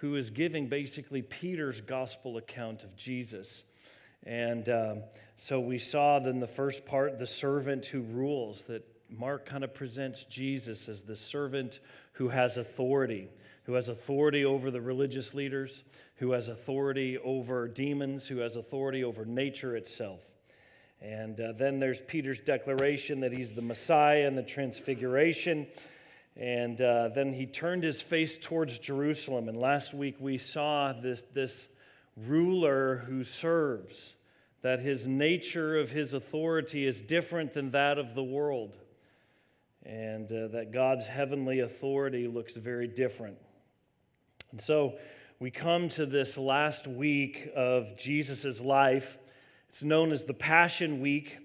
who is giving basically Peter's gospel account of Jesus. And um, so we saw then the first part, the servant who rules, that Mark kind of presents Jesus as the servant who has authority, who has authority over the religious leaders, who has authority over demons, who has authority over nature itself. And uh, then there's Peter's declaration that he's the Messiah and the transfiguration. And uh, then he turned his face towards Jerusalem. And last week we saw this, this ruler who serves, that his nature of his authority is different than that of the world, and uh, that God's heavenly authority looks very different. And so we come to this last week of Jesus' life. It's known as the Passion Week.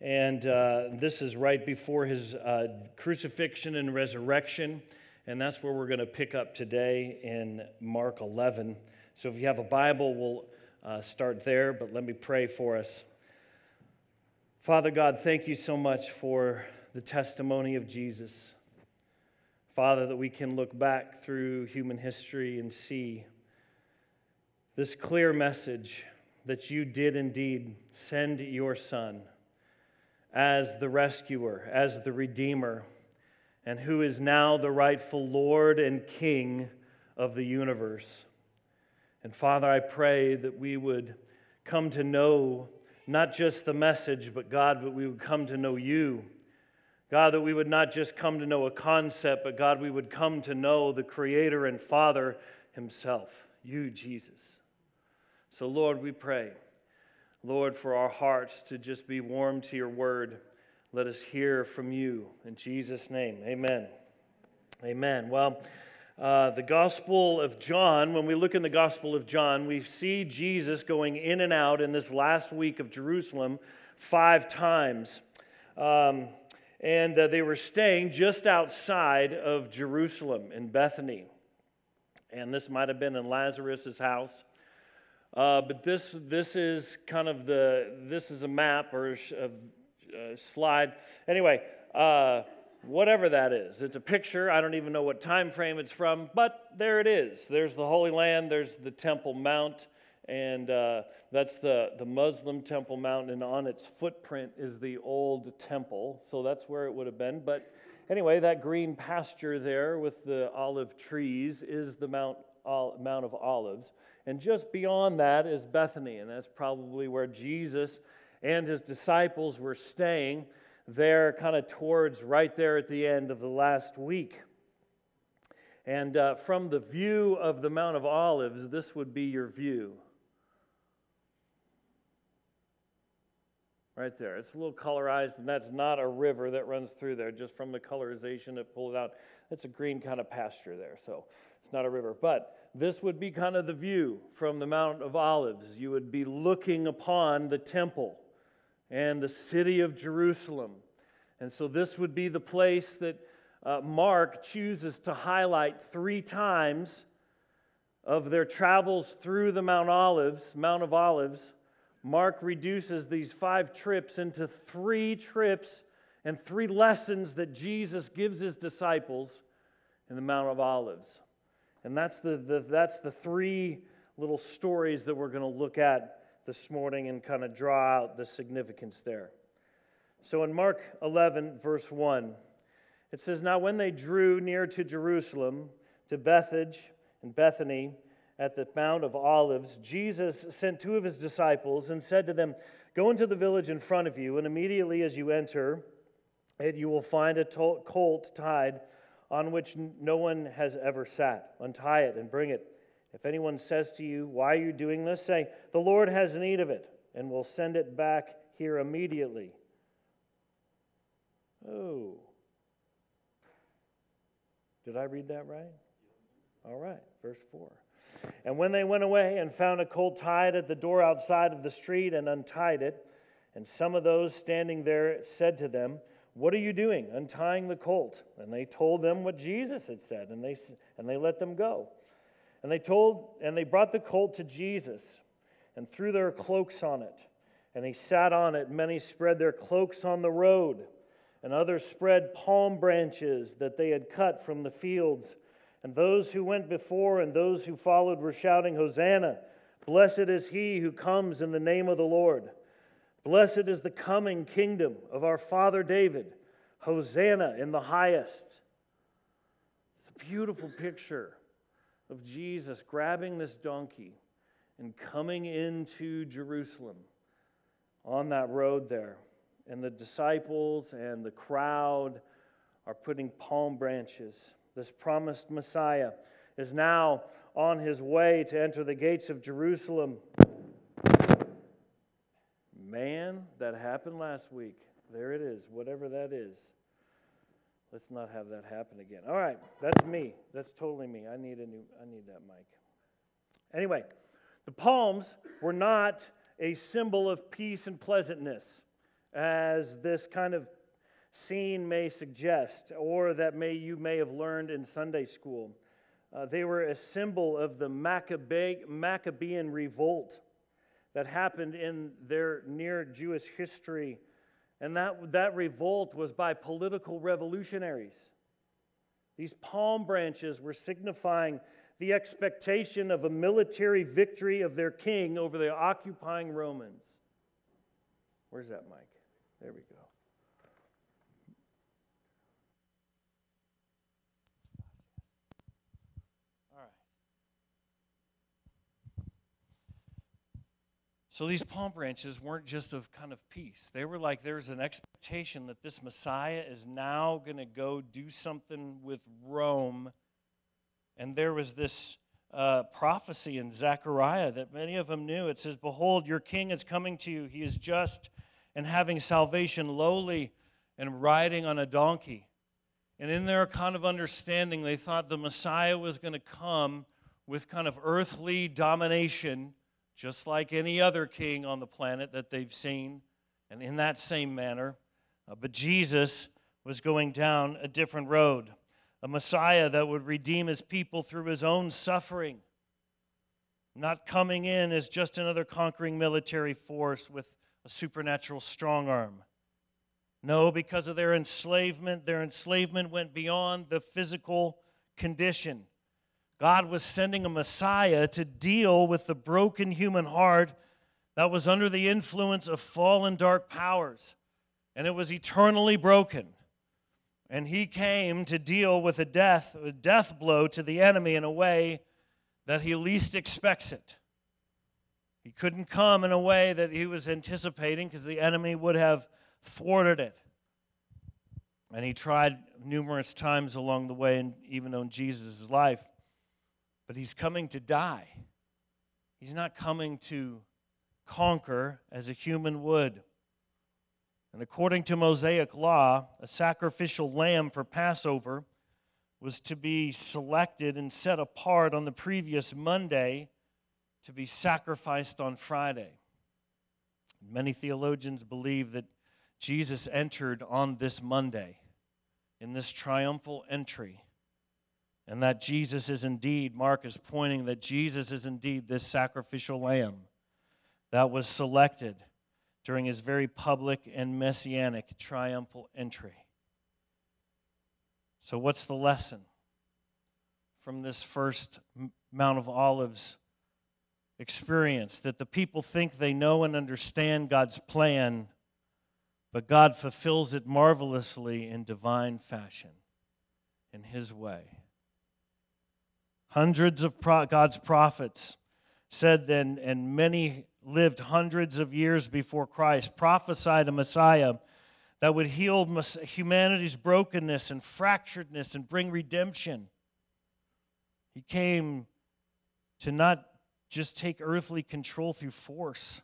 And uh, this is right before his uh, crucifixion and resurrection. And that's where we're going to pick up today in Mark 11. So if you have a Bible, we'll uh, start there, but let me pray for us. Father God, thank you so much for the testimony of Jesus. Father, that we can look back through human history and see this clear message that you did indeed send your Son as the rescuer, as the redeemer, and who is now the rightful Lord and King of the universe. And Father, I pray that we would come to know not just the message, but God, but we would come to know you. God, that we would not just come to know a concept, but God, we would come to know the Creator and Father Himself, you, Jesus. So, Lord, we pray Lord, for our hearts to just be warm to your word. Let us hear from you. In Jesus' name, amen. Amen. Well, uh, the Gospel of John, when we look in the Gospel of John, we see Jesus going in and out in this last week of Jerusalem five times. Um, and uh, they were staying just outside of Jerusalem in Bethany. And this might have been in Lazarus' house. Uh, but this, this is kind of the, this is a map or a, a slide. Anyway, uh, whatever that is. It's a picture. I don't even know what time frame it's from, but there it is. There's the Holy Land, there's the Temple Mount, and uh, that's the, the Muslim Temple Mount, and on its footprint is the old temple. So that's where it would have been. But anyway, that green pasture there with the olive trees is the Mount, Mount of Olives. And just beyond that is Bethany, and that's probably where Jesus and his disciples were staying there, kind of towards right there at the end of the last week. And uh, from the view of the Mount of Olives, this would be your view. Right there. It's a little colorized, and that's not a river that runs through there. Just from the colorization, it pulled out. It's a green kind of pasture there, so it's not a river. But this would be kind of the view from the Mount of Olives. You would be looking upon the temple and the city of Jerusalem. And so this would be the place that uh, Mark chooses to highlight three times of their travels through the Mount Olives, Mount of Olives. Mark reduces these five trips into three trips and three lessons that Jesus gives his disciples in the Mount of Olives. And that's the, the, that's the three little stories that we're going to look at this morning and kind of draw out the significance there. So in Mark 11, verse 1, it says, Now when they drew near to Jerusalem, to Bethphage and Bethany, at the Mount of Olives, Jesus sent two of his disciples and said to them, Go into the village in front of you, and immediately as you enter it, you will find a colt tied on which no one has ever sat. Untie it and bring it. If anyone says to you, Why are you doing this? say, The Lord has need of it, and will send it back here immediately. Oh. Did I read that right? All right, verse 4. And when they went away and found a colt tied at the door outside of the street and untied it, and some of those standing there said to them, What are you doing, untying the colt? And they told them what Jesus had said, and they, and they let them go. And they told, and they brought the colt to Jesus and threw their cloaks on it. And he sat on it. Many spread their cloaks on the road, and others spread palm branches that they had cut from the fields. And those who went before and those who followed were shouting, Hosanna! Blessed is he who comes in the name of the Lord. Blessed is the coming kingdom of our father David. Hosanna in the highest. It's a beautiful picture of Jesus grabbing this donkey and coming into Jerusalem on that road there. And the disciples and the crowd are putting palm branches. This promised Messiah is now on his way to enter the gates of Jerusalem. Man, that happened last week. There it is, whatever that is. Let's not have that happen again. All right, that's me. That's totally me. I need a new I need that mic. Anyway, the palms were not a symbol of peace and pleasantness as this kind of scene may suggest or that may you may have learned in Sunday school. Uh, they were a symbol of the Maccabe- Maccabean revolt that happened in their near Jewish history and that, that revolt was by political revolutionaries. These palm branches were signifying the expectation of a military victory of their king over the occupying Romans. Where's that mic? There we go. So these palm branches weren't just of kind of peace. They were like there's an expectation that this Messiah is now going to go do something with Rome. And there was this uh, prophecy in Zechariah that many of them knew. It says, Behold, your king is coming to you. He is just and having salvation, lowly and riding on a donkey. And in their kind of understanding, they thought the Messiah was going to come with kind of earthly domination just like any other king on the planet that they've seen, and in that same manner. Uh, but Jesus was going down a different road, a Messiah that would redeem his people through his own suffering, not coming in as just another conquering military force with a supernatural strong arm. No, because of their enslavement, their enslavement went beyond the physical condition. God was sending a Messiah to deal with the broken human heart that was under the influence of fallen dark powers, and it was eternally broken. And he came to deal with a death, a death blow to the enemy in a way that he least expects it. He couldn't come in a way that he was anticipating because the enemy would have thwarted it. And he tried numerous times along the way, and even in Jesus' life but he's coming to die. He's not coming to conquer as a human would. And according to Mosaic law, a sacrificial lamb for Passover was to be selected and set apart on the previous Monday to be sacrificed on Friday. Many theologians believe that Jesus entered on this Monday in this triumphal entry and that Jesus is indeed, Mark is pointing that Jesus is indeed this sacrificial lamb that was selected during his very public and messianic triumphal entry. So, what's the lesson from this first Mount of Olives experience? That the people think they know and understand God's plan, but God fulfills it marvelously in divine fashion, in His way. Hundreds of pro- God's prophets said then, and many lived hundreds of years before Christ, prophesied a Messiah that would heal humanity's brokenness and fracturedness and bring redemption. He came to not just take earthly control through force,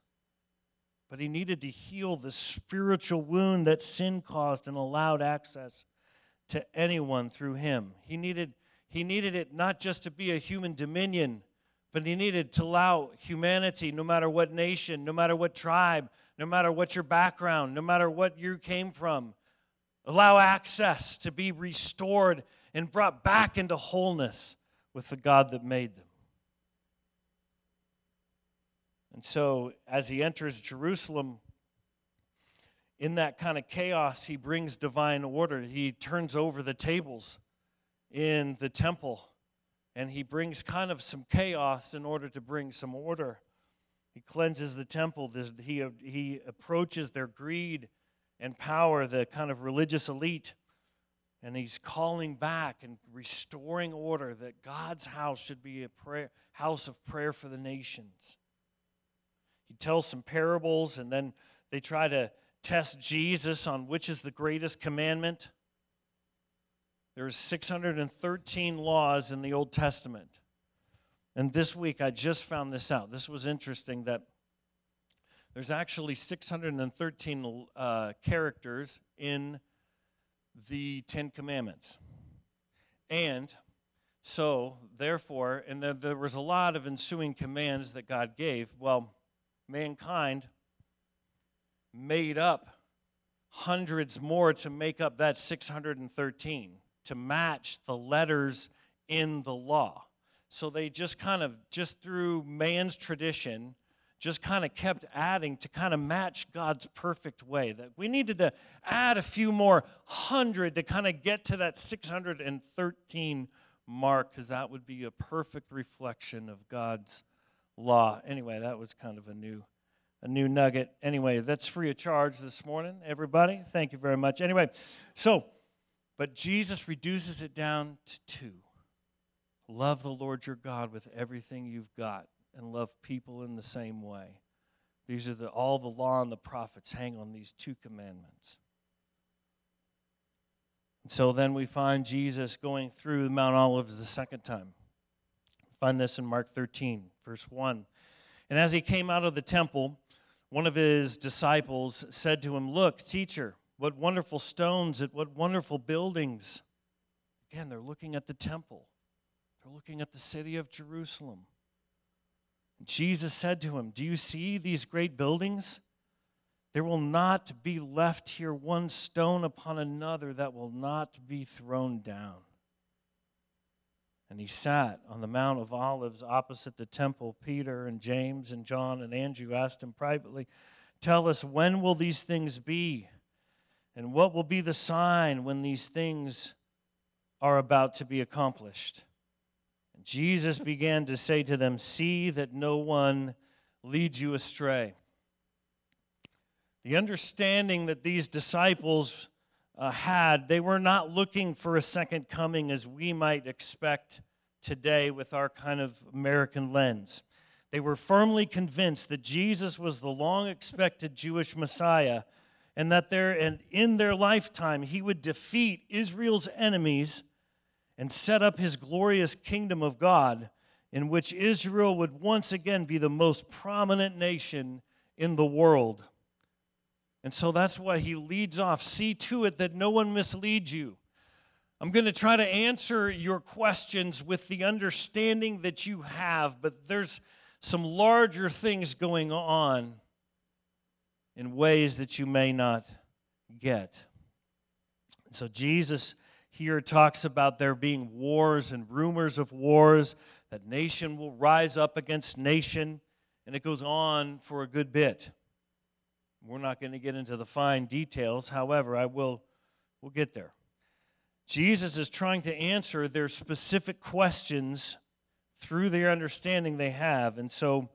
but he needed to heal the spiritual wound that sin caused and allowed access to anyone through him. He needed he needed it not just to be a human dominion, But he needed to allow humanity, no matter what nation, no matter what tribe, no matter what your background, no matter what you came from, allow access to be restored and brought back into wholeness with the God that made them. And so, as he enters Jerusalem, in that kind of chaos, he brings divine order. He turns over the tables in the temple and he brings kind of some chaos in order to bring some order. He cleanses the temple. He, he approaches their greed and power, the kind of religious elite, and he's calling back and restoring order that God's house should be a prayer, house of prayer for the nations. He tells some parables, and then they try to test Jesus on which is the greatest commandment. There's 613 laws in the Old Testament. And this week I just found this out. This was interesting that there's actually 613 uh, characters in the Ten Commandments. And so, therefore, and there, there was a lot of ensuing commands that God gave. Well, mankind made up hundreds more to make up that 613 to match the letters in the law. So they just kind of, just through man's tradition, just kind of kept adding to kind of match God's perfect way. That we needed to add a few more hundred to kind of get to that 613 mark, because that would be a perfect reflection of God's law. Anyway, that was kind of a new a new nugget. Anyway, that's free of charge this morning, everybody. Thank you very much. Anyway, so but Jesus reduces it down to two love the Lord your God with everything you've got, and love people in the same way. These are the, all the law and the prophets hang on these two commandments. And so then we find Jesus going through Mount Olives the second time. find this in Mark 13, verse 1. And as he came out of the temple, one of his disciples said to him, Look, teacher, what wonderful stones, at what wonderful buildings. Again, they're looking at the temple, they're looking at the city of Jerusalem. Jesus said to him, Do you see these great buildings? There will not be left here one stone upon another that will not be thrown down. And he sat on the Mount of Olives opposite the temple. Peter and James and John and Andrew asked him privately, Tell us, when will these things be? And what will be the sign when these things are about to be accomplished? And Jesus began to say to them, See that no one leads you astray. The understanding that these disciples uh, had, they were not looking for a second coming as we might expect today with our kind of American lens. They were firmly convinced that Jesus was the long expected Jewish Messiah and that there and in their lifetime he would defeat Israel's enemies and set up his glorious kingdom of God in which Israel would once again be the most prominent nation in the world. And so that's why he leads off. See to it that no one misleads you. I'm going to try to answer your questions with the understanding that you have, but there's some larger things going on in ways that you may not get. So, Jesus here talks about there being wars and rumors of wars, that nation will rise up against nation, and it goes on for a good bit. We're not going to get into the fine details, however, I will we'll get there. Jesus is trying to answer their specific questions through their understanding they have. And so,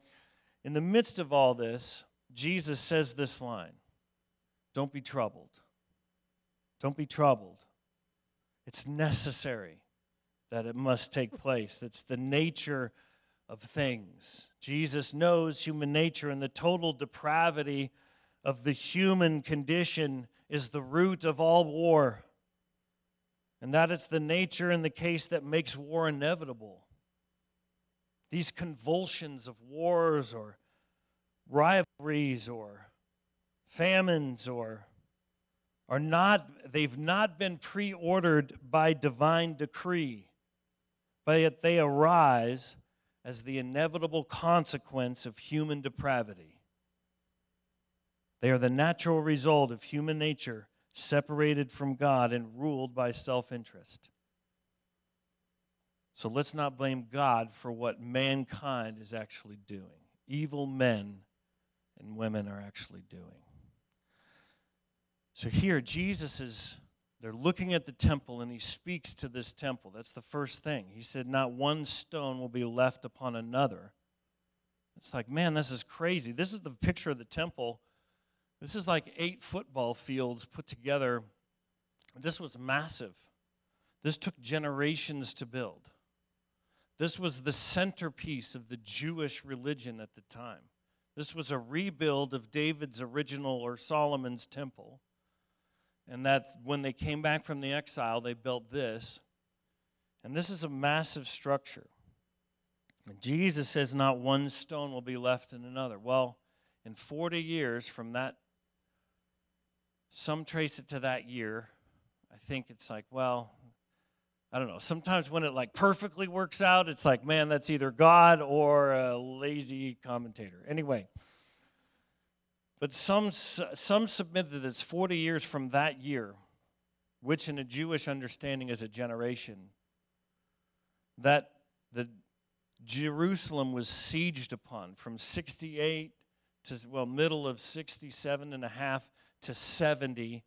in the midst of all this, Jesus says this line Don't be troubled. Don't be troubled. It's necessary that it must take place. It's the nature of things. Jesus knows human nature and the total depravity of the human condition is the root of all war. And that it's the nature and the case that makes war inevitable. These convulsions of wars or rivalries or famines or are not they've not been pre-ordered by divine decree but yet they arise as the inevitable consequence of human depravity. They are the natural result of human nature separated from God and ruled by self interest. So let's not blame God for what mankind is actually doing. Evil men and women are actually doing. So here, Jesus is, they're looking at the temple and he speaks to this temple. That's the first thing. He said, Not one stone will be left upon another. It's like, man, this is crazy. This is the picture of the temple. This is like eight football fields put together. This was massive. This took generations to build. This was the centerpiece of the Jewish religion at the time. This was a rebuild of David's original or Solomon's temple. And that when they came back from the exile, they built this. And this is a massive structure. And Jesus says, Not one stone will be left in another. Well, in 40 years from that, some trace it to that year. I think it's like, well, I don't know. Sometimes when it like perfectly works out, it's like, man, that's either God or a lazy commentator. Anyway, but some some submit that it's 40 years from that year, which in a Jewish understanding is a generation, that the Jerusalem was sieged upon from 68 to well middle of 67 and a half to 70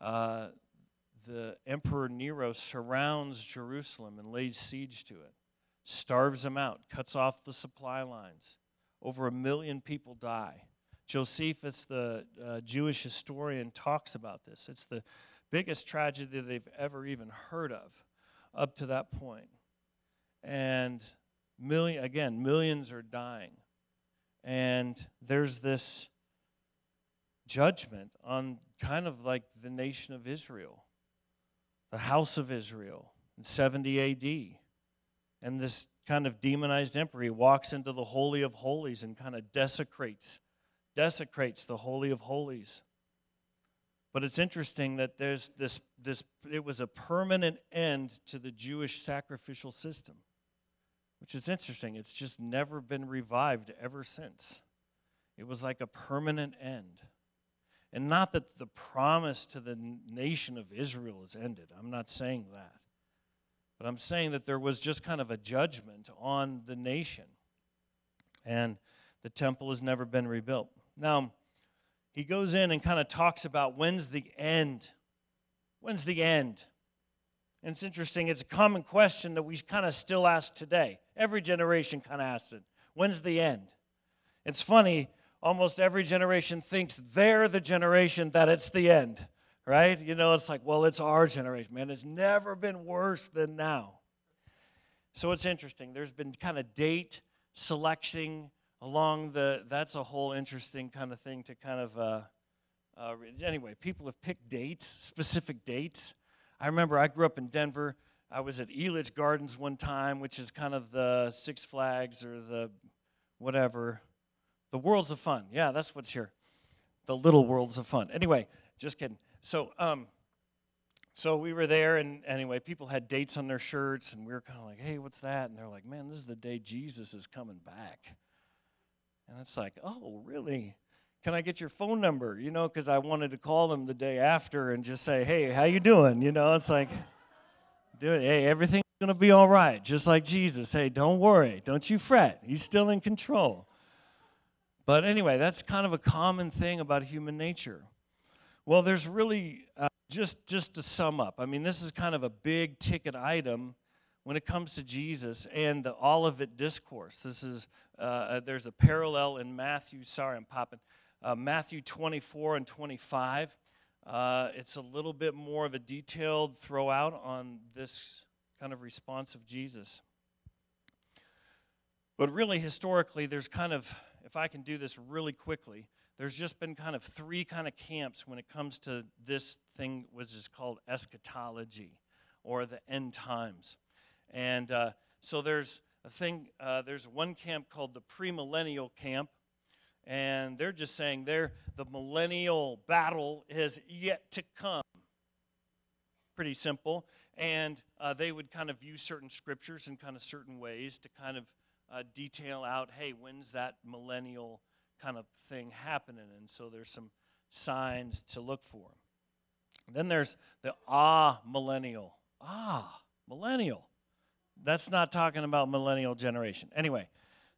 uh, the Emperor Nero surrounds Jerusalem and lays siege to it, starves them out, cuts off the supply lines. Over a million people die. Josephus, the uh, Jewish historian, talks about this. It's the biggest tragedy they've ever even heard of up to that point. And million, again, millions are dying. And there's this judgment on kind of like the nation of Israel the house of Israel in 70 AD. And this kind of demonized emperor he walks into the Holy of Holies and kind of desecrates, desecrates the Holy of Holies. But it's interesting that there's this, this it was a permanent end to the Jewish sacrificial system, which is interesting. It's just never been revived ever since. It was like a permanent end. And not that the promise to the nation of Israel is ended. I'm not saying that. But I'm saying that there was just kind of a judgment on the nation. And the temple has never been rebuilt. Now, he goes in and kind of talks about when's the end? When's the end? And it's interesting, it's a common question that we kind of still ask today. Every generation kind of asks it. When's the end? It's funny, almost every generation thinks they're the generation that it's the end, right? You know, it's like, well, it's our generation, man. It's never been worse than now. So it's interesting. There's been kind of date selection along the, that's a whole interesting kind of thing to kind of, uh, uh, anyway, people have picked dates, specific dates. I remember I grew up in Denver. I was at Elitch Gardens one time, which is kind of the Six Flags or the whatever the worlds of fun. Yeah, that's what's here. The little worlds of fun. Anyway, just kidding. So, um, so we were there, and anyway, people had dates on their shirts, and we were kind of like, "Hey, what's that?" And they're like, "Man, this is the day Jesus is coming back." And it's like, "Oh, really? Can I get your phone number?" You know, because I wanted to call them the day after and just say, "Hey, how you doing?" You know, it's like, "Do it. Hey, everything's gonna be all right, just like Jesus. Hey, don't worry, don't you fret. He's still in control." But anyway, that's kind of a common thing about human nature. Well, there's really, uh, just, just to sum up, I mean, this is kind of a big ticket item when it comes to Jesus and the Olivet Discourse. This is, uh, uh, there's a parallel in Matthew, sorry, I'm popping, uh, Matthew 24 and 25. Uh, it's a little bit more of a detailed throwout on this kind of response of Jesus. But really, historically, there's kind of if I can do this really quickly, there's just been kind of three kind of camps when it comes to this thing which is called eschatology or the end times. And uh, so there's a thing, uh, there's one camp called the premillennial camp, and they're just saying there the millennial battle is yet to come. Pretty simple. And uh, they would kind of view certain scriptures in kind of certain ways to kind of uh, detail out hey, when's that millennial kind of thing happening? And so there's some signs to look for. Then there's the ah millennial. Ah, millennial. That's not talking about millennial generation. Anyway,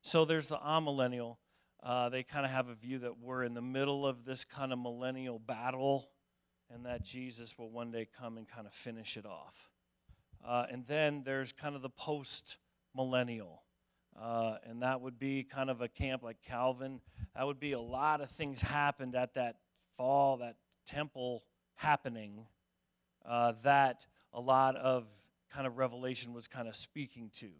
so there's the ah millennial. Uh, they kind of have a view that we're in the middle of this kind of millennial battle and that Jesus will one day come and kind of finish it off. Uh, and then there's kind of the post millennial. Uh, and that would be kind of a camp like Calvin. That would be a lot of things happened at that fall, that temple happening, uh, that a lot of kind of revelation was kind of speaking to.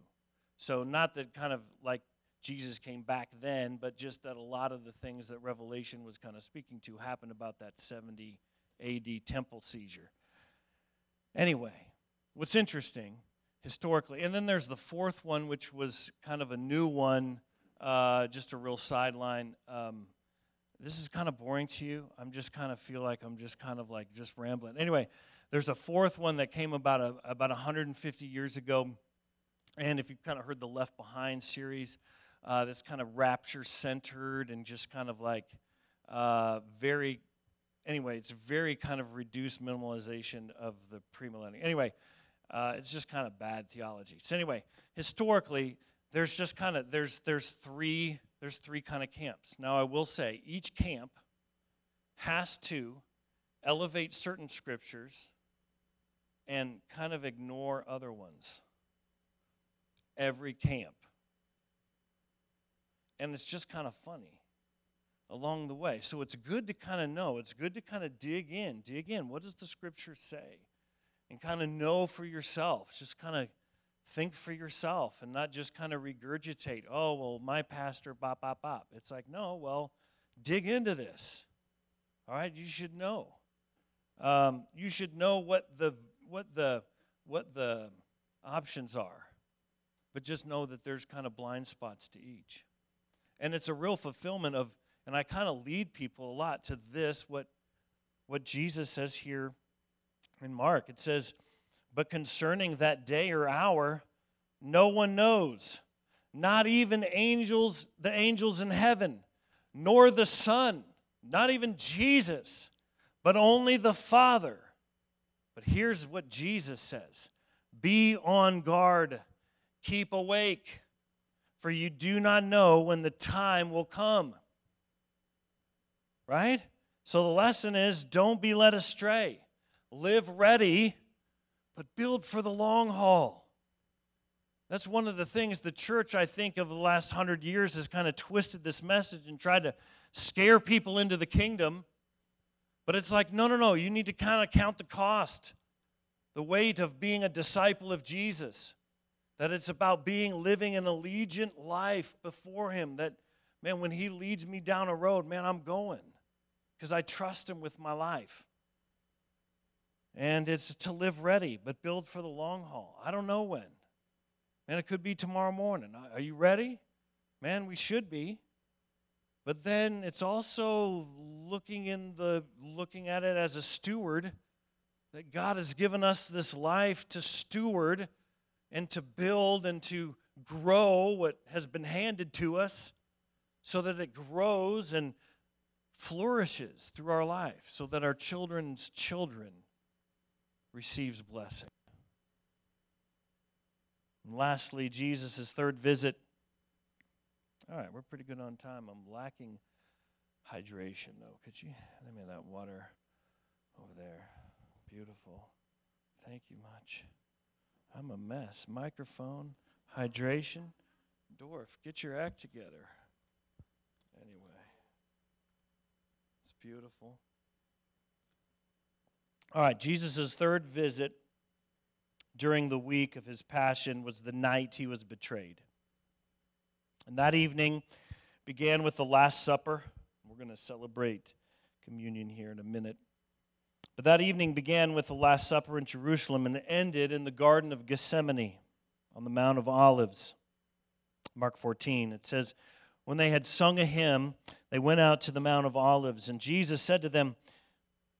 So, not that kind of like Jesus came back then, but just that a lot of the things that Revelation was kind of speaking to happened about that 70 AD temple seizure. Anyway, what's interesting historically, and then there's the fourth one, which was kind of a new one, uh, just a real sideline. Um, this is kind of boring to you. I'm just kind of feel like I'm just kind of like just rambling. Anyway, there's a fourth one that came about a, about 150 years ago, and if you've kind of heard the Left Behind series, uh, that's kind of rapture centered and just kind of like uh, very anyway, it's very kind of reduced minimalization of the premillennial. Anyway, uh, it's just kind of bad theology. So anyway, historically, there's just kind of there's there's three there's three kind of camps. Now I will say each camp has to elevate certain scriptures and kind of ignore other ones. Every camp. And it's just kind of funny along the way. So it's good to kind of know. It's good to kind of dig in. Dig in. What does the scripture say? And kind of know for yourself. Just kind of think for yourself and not just kind of regurgitate, oh, well, my pastor, bop, bop, bop. It's like, no, well, dig into this. All right, you should know. Um, you should know what the what the what the options are, but just know that there's kind of blind spots to each, and it's a real fulfillment of and I kind of lead people a lot to this, what, what Jesus says here in Mark. It says, But concerning that day or hour, no one knows, not even angels, the angels in heaven, nor the Son, not even Jesus, but only the Father. But here's what Jesus says Be on guard, keep awake, for you do not know when the time will come right? So the lesson is don't be led astray. Live ready, but build for the long haul. That's one of the things the church, I think, of the last hundred years has kind of twisted this message and tried to scare people into the kingdom. But it's like, no, no, no, you need to kind of count the cost, the weight of being a disciple of Jesus. That it's about being living an allegiant life before Him. That, man, when He leads me down a road, man, I'm going because I trust Him with my life. And it's to live ready, but build for the long haul. I don't know when. Man, it could be tomorrow morning. Are you ready? Man, we should be. But then it's also looking in the looking at it as a steward that God has given us this life to steward and to build and to grow what has been handed to us so that it grows and flourishes through our life so that our children's children receives blessing. And lastly, Jesus' third visit. All right, we're pretty good on time. I'm lacking hydration, though. Could you let me that water over there? Beautiful. Thank you much. I'm a mess. Microphone, hydration. dwarf. get your act together. Anyway it's beautiful. All right, Jesus' third visit during the week of his passion was the night he was betrayed. And that evening began with the Last Supper. We're going to celebrate communion here in a minute. But that evening began with the Last Supper in Jerusalem and ended in the Garden of Gethsemane on the Mount of Olives. Mark 14, it says, When they had sung a hymn, they went out to the Mount of Olives, and Jesus said to them,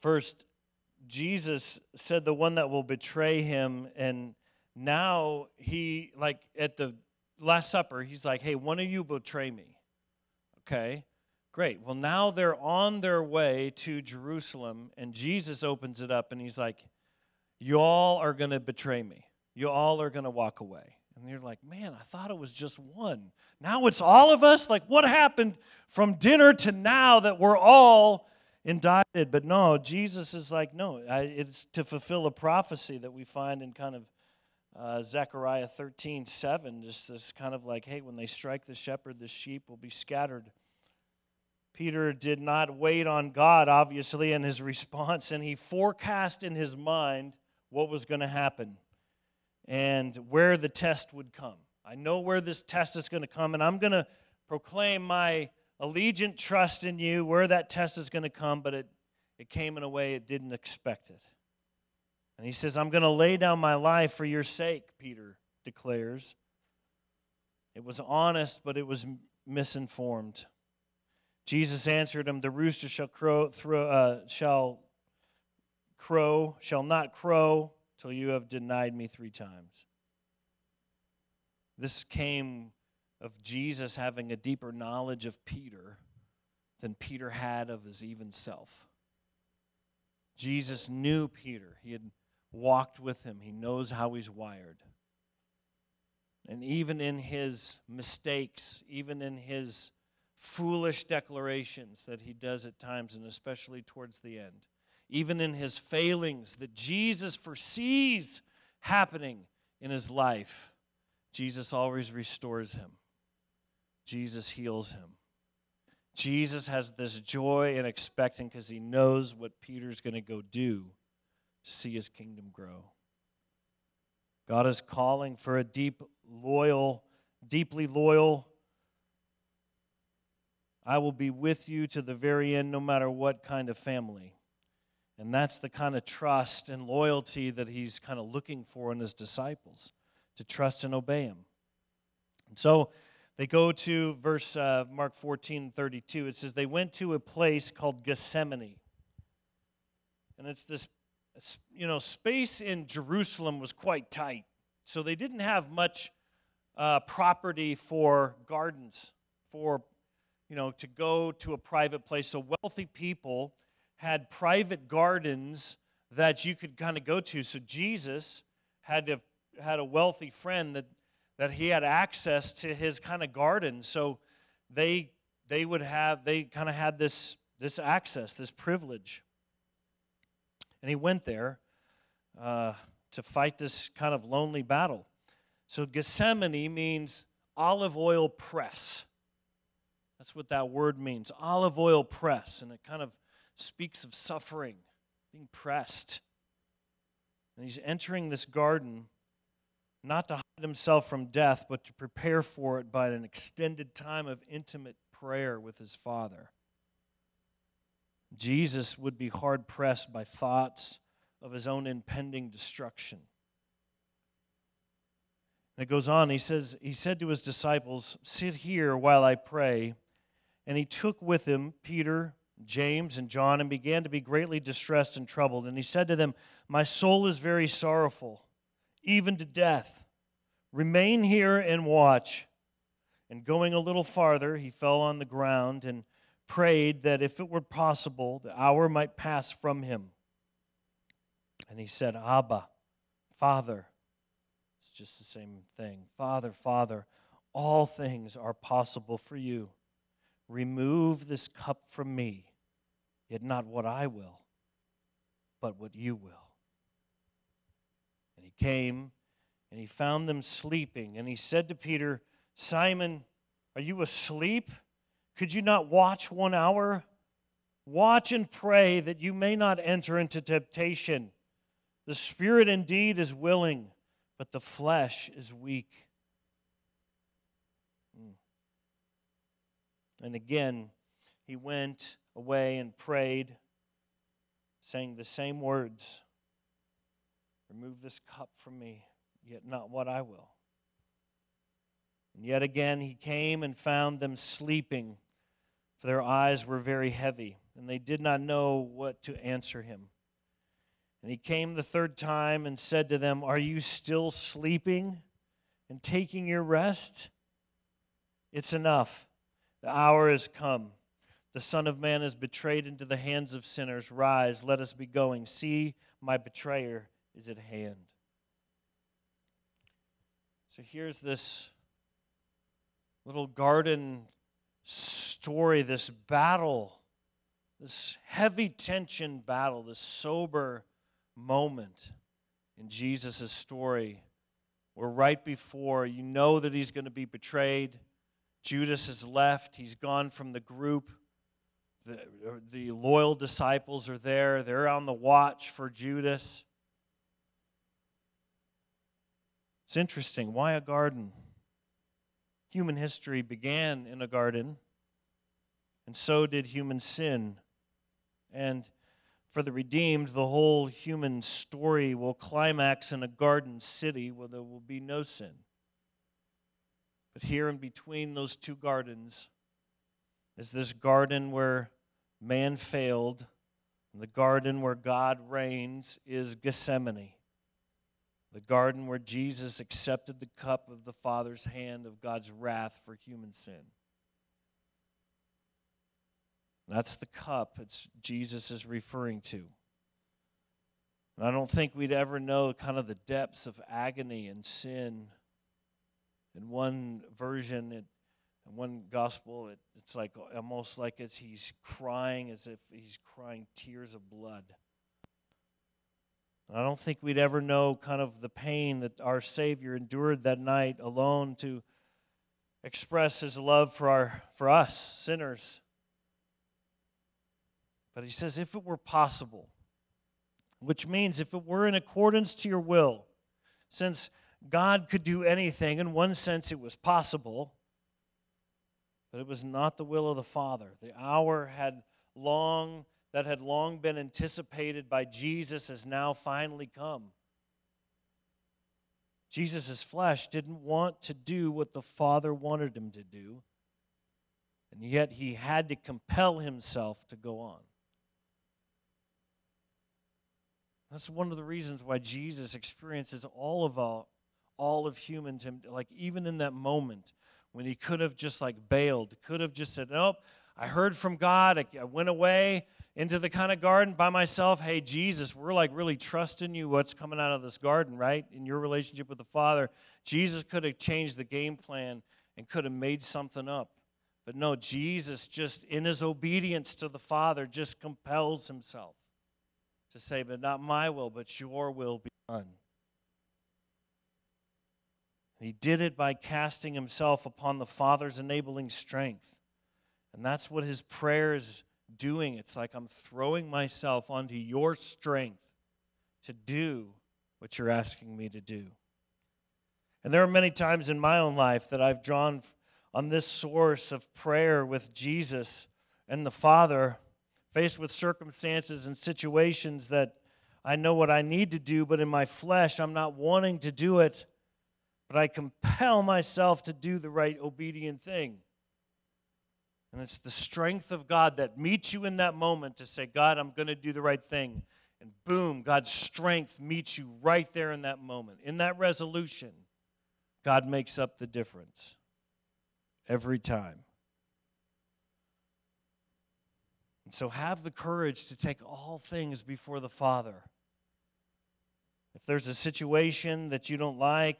first, Jesus said the one that will betray him, and now he, like at the Last Supper, he's like, hey, one of you betray me. Okay, great. Well, now they're on their way to Jerusalem, and Jesus opens it up and he's like, you all are going to betray me. You all are going to walk away. And you're like, man, I thought it was just one. Now it's all of us? Like, what happened from dinner to now that we're all indicted? But no, Jesus is like, no, it's to fulfill a prophecy that we find in kind of uh, Zechariah 13, 7, just this kind of like, hey, when they strike the shepherd, the sheep will be scattered. Peter did not wait on God, obviously, in his response, and he forecast in his mind what was going to happen and where the test would come. I know where this test is going to come, and I'm going to proclaim my allegiant trust in you, where that test is going to come, but it, it came in a way it didn't expect it. And he says, I'm going to lay down my life for your sake, Peter declares. It was honest, but it was misinformed. Jesus answered him, The rooster shall crow, uh, shall crow, shall not crow till you have denied me three times. This came of Jesus having a deeper knowledge of Peter than Peter had of his even self. Jesus knew Peter. He had walked with him, he knows how he's wired. And even in his mistakes, even in his foolish declarations that he does at times, and especially towards the end, even in his failings that Jesus foresees happening in his life, Jesus always restores him. Jesus heals him. Jesus has this joy and expecting because he knows what Peter's going to go do to see his kingdom grow. God is calling for a deep, loyal, deeply loyal. I will be with you to the very end, no matter what kind of family. And that's the kind of trust and loyalty that he's kind of looking for in his disciples to trust and obey him. And so they go to verse uh, Mark 14 32. It says, They went to a place called Gethsemane. And it's this you know, space in Jerusalem was quite tight. So they didn't have much uh, property for gardens, for, you know, to go to a private place. So wealthy people had private gardens that you could kind of go to. So Jesus had to, had a wealthy friend that, that he had access to his kind of garden. So they they would have they kind of had this this access, this privilege. And he went there uh, to fight this kind of lonely battle. So Gethsemane means olive oil press. That's what that word means olive oil press. And it kind of speaks of suffering, being pressed. And he's entering this garden not to himself from death, but to prepare for it by an extended time of intimate prayer with his Father. Jesus would be hard pressed by thoughts of his own impending destruction. And it goes on, he says, He said to his disciples, Sit here while I pray. And he took with him Peter, James, and John, and began to be greatly distressed and troubled. And he said to them, My soul is very sorrowful, even to death. Remain here and watch. And going a little farther, he fell on the ground and prayed that if it were possible, the hour might pass from him. And he said, Abba, Father. It's just the same thing. Father, Father, all things are possible for you. Remove this cup from me, yet not what I will, but what you will. And he came and he found them sleeping. And he said to Peter, Simon, are you asleep? Could you not watch one hour? Watch and pray that you may not enter into temptation. The spirit indeed is willing, but the flesh is weak. Mm. And again, he went away and prayed, saying the same words Remove this cup from me, yet not what I will. And yet again he came and found them sleeping, for their eyes were very heavy, and they did not know what to answer him. And he came the third time and said to them, Are you still sleeping and taking your rest? It's enough. The hour has come. The Son of Man is betrayed into the hands of sinners. Rise, let us be going. See, my betrayer is at hand. So here's this little garden story, this battle, this heavy tension battle, this sober moment in Jesus' story. Where right before. You know that he's going to be betrayed, Judas has left, he's gone from the group. The, the loyal disciples are there, they're on the watch for Judas. It's interesting. Why a garden? Human history began in a garden, and so did human sin. And for the redeemed, the whole human story will climax in a garden city where there will be no sin. But here in between those two gardens is this garden where man failed, and the garden where God reigns is Gethsemane. The garden where Jesus accepted the cup of the Father's hand of God's wrath for human sin. That's the cup it's Jesus is referring to. And I don't think we'd ever know kind of the depths of agony and sin. In one version, it, in one gospel, it, it's like almost like it's he's crying as if he's crying tears of blood. I don't think we'd ever know kind of the pain that our Savior endured that night alone to express his love for our for us sinners. But he says, if it were possible, which means if it were in accordance to your will, since God could do anything, in one sense it was possible, but it was not the will of the Father. The hour had long that had long been anticipated by Jesus has now finally come. Jesus' flesh didn't want to do what the Father wanted him to do, and yet he had to compel himself to go on. That's one of the reasons why Jesus experiences all of all, all of human like even in that moment when he could have just like bailed, could have just said, "Nope, I heard from God. I, I went away into the kind of garden by myself. Hey, Jesus, we're like really trusting you. What's coming out of this garden, right? In your relationship with the Father, Jesus could have changed the game plan and could have made something up. But no, Jesus just in his obedience to the Father just compels himself to say, But not my will, but your will be done. he did it by casting himself upon the Father's enabling strength. And that's what his prayer is doing. It's like I'm throwing myself onto your strength to do what you're asking me to do. And there are many times in my own life that I've drawn on this source of prayer with Jesus and the Father faced with circumstances and situations that I know what I need to do, but in my flesh, I'm not wanting to do it, but I compel myself to do the right obedient thing. And it's the strength of God that meets you in that moment to say, God, I'm going to do the right thing. And boom, God's strength meets you right there in that moment. In that resolution, God makes up the difference every time. And so have the courage to take all things before the Father. If there's a situation that you don't like,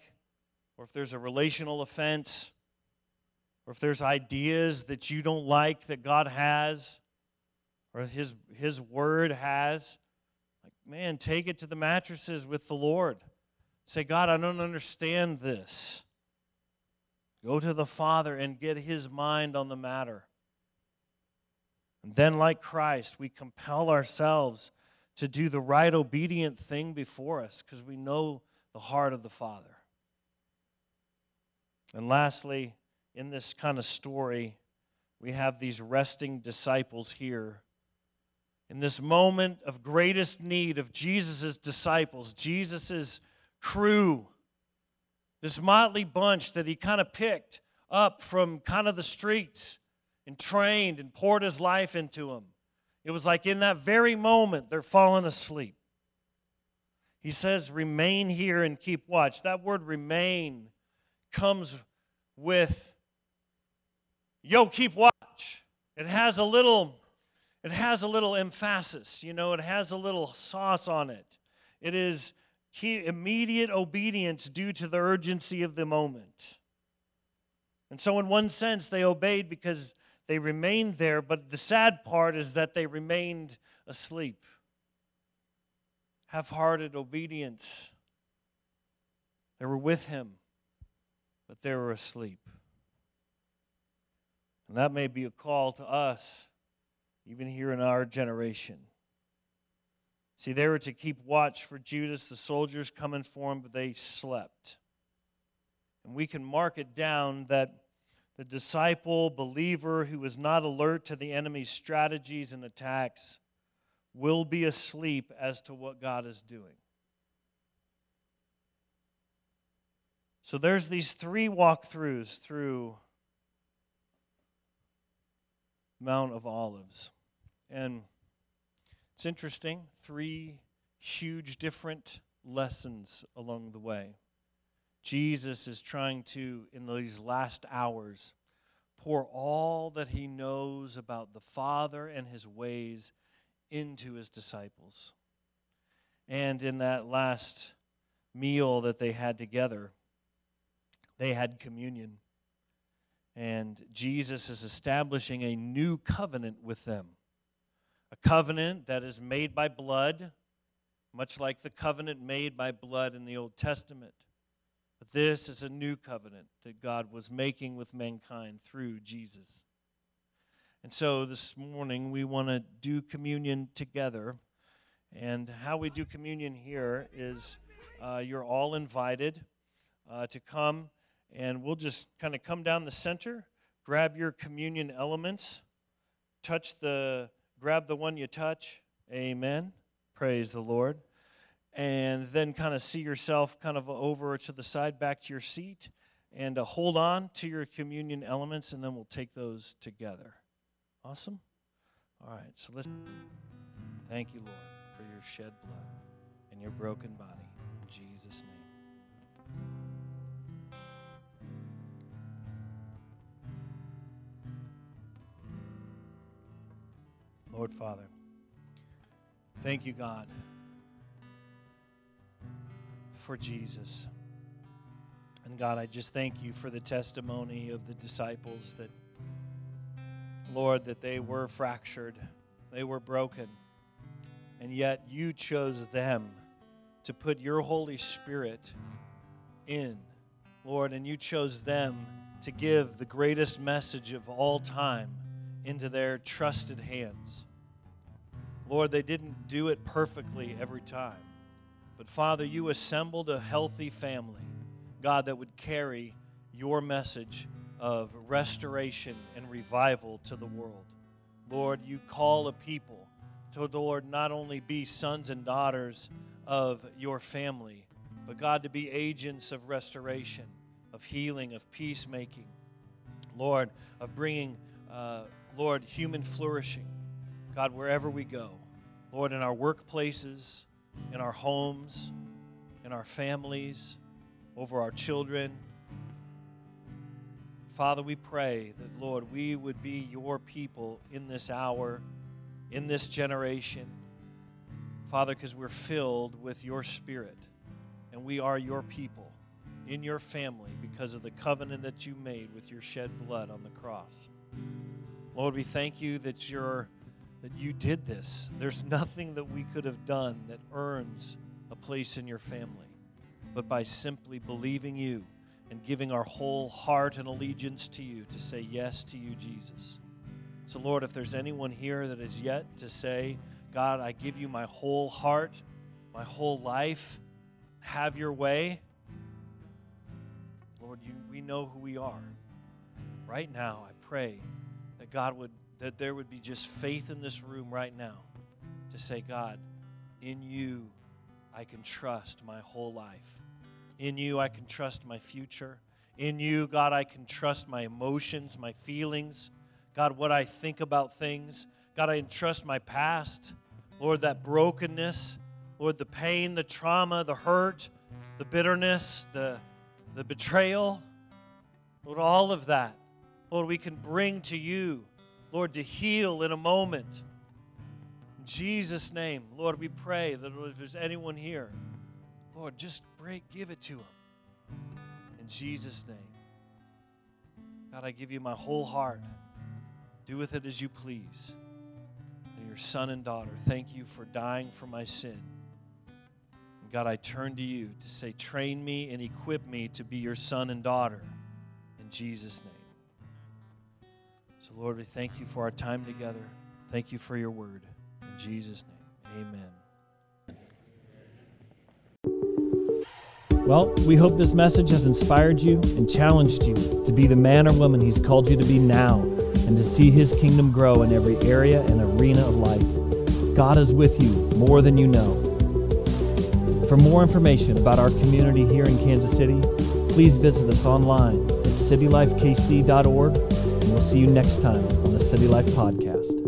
or if there's a relational offense, or if there's ideas that you don't like that God has, or His, His Word has, like, man, take it to the mattresses with the Lord. Say, God, I don't understand this. Go to the Father and get His mind on the matter. And then, like Christ, we compel ourselves to do the right, obedient thing before us because we know the heart of the Father. And lastly, in this kind of story, we have these resting disciples here. In this moment of greatest need of Jesus' disciples, Jesus' crew, this motley bunch that he kind of picked up from kind of the streets and trained and poured his life into them. It was like in that very moment they're falling asleep. He says, remain here and keep watch. That word remain comes with, yo, keep watch. It has a little, it has a little emphasis, you know, it has a little sauce on it. It is immediate obedience due to the urgency of the moment. And so, in one sense, they obeyed because they remained there, but the sad part is that they remained asleep. Half hearted obedience. They were with him, but they were asleep. And that may be a call to us, even here in our generation. See, they were to keep watch for Judas, the soldiers coming for him, but they slept. And we can mark it down that the disciple, believer who is not alert to the enemy's strategies and attacks will be asleep as to what God is doing. So there's these three walkthroughs through Mount of Olives. And it's interesting, three huge different lessons along the way. Jesus is trying to, in these last hours, pour all that he knows about the Father and his ways into his disciples. And in that last meal that they had together, they had communion. And Jesus is establishing a new covenant with them. A covenant that is made by blood, much like the covenant made by blood in the Old Testament. But this is a new covenant that God was making with mankind through Jesus. And so this morning we want to do communion together. And how we do communion here is uh, you're all invited uh, to come, and we'll just kind of come down the center, grab your communion elements, touch the, grab the one you touch. Amen. Praise the Lord and then kind of see yourself kind of over to the side back to your seat and uh, hold on to your communion elements and then we'll take those together awesome all right so let's thank you lord for your shed blood and your broken body in jesus name lord father thank you god for Jesus. And God, I just thank you for the testimony of the disciples that, Lord, that they were fractured, they were broken, and yet you chose them to put your Holy Spirit in, Lord, and you chose them to give the greatest message of all time into their trusted hands. Lord, they didn't do it perfectly every time. But Father, you assembled a healthy family, God, that would carry your message of restoration and revival to the world. Lord, you call a people to, the Lord, not only be sons and daughters of your family, but God, to be agents of restoration, of healing, of peacemaking, Lord, of bringing, uh, Lord, human flourishing, God, wherever we go. Lord, in our workplaces, in our homes, in our families, over our children. Father, we pray that, Lord, we would be your people in this hour, in this generation. Father, because we're filled with your spirit and we are your people in your family because of the covenant that you made with your shed blood on the cross. Lord, we thank you that you're that you did this. There's nothing that we could have done that earns a place in your family, but by simply believing you and giving our whole heart and allegiance to you to say yes to you, Jesus. So, Lord, if there's anyone here that is yet to say, God, I give you my whole heart, my whole life, have your way, Lord, you, we know who we are. right now, I pray that God would, that there would be just faith in this room right now to say, God, in you I can trust my whole life. In you I can trust my future. In you, God, I can trust my emotions, my feelings. God, what I think about things. God, I entrust my past. Lord, that brokenness. Lord, the pain, the trauma, the hurt, the bitterness, the, the betrayal. Lord, all of that. Lord, we can bring to you, Lord, to heal in a moment. In Jesus' name, Lord, we pray that if there's anyone here, Lord, just break, give it to them. In Jesus' name. God, I give you my whole heart. Do with it as you please. And your son and daughter, thank you for dying for my sin. And God, I turn to you to say, train me and equip me to be your son and daughter. In Jesus' name. So, Lord, we thank you for our time together. Thank you for your word. In Jesus' name, amen. Well, we hope this message has inspired you and challenged you to be the man or woman He's called you to be now and to see His kingdom grow in every area and arena of life. God is with you more than you know. For more information about our community here in Kansas City, please visit us online at citylifekc.org, we'll see you next time on the City Life Podcast.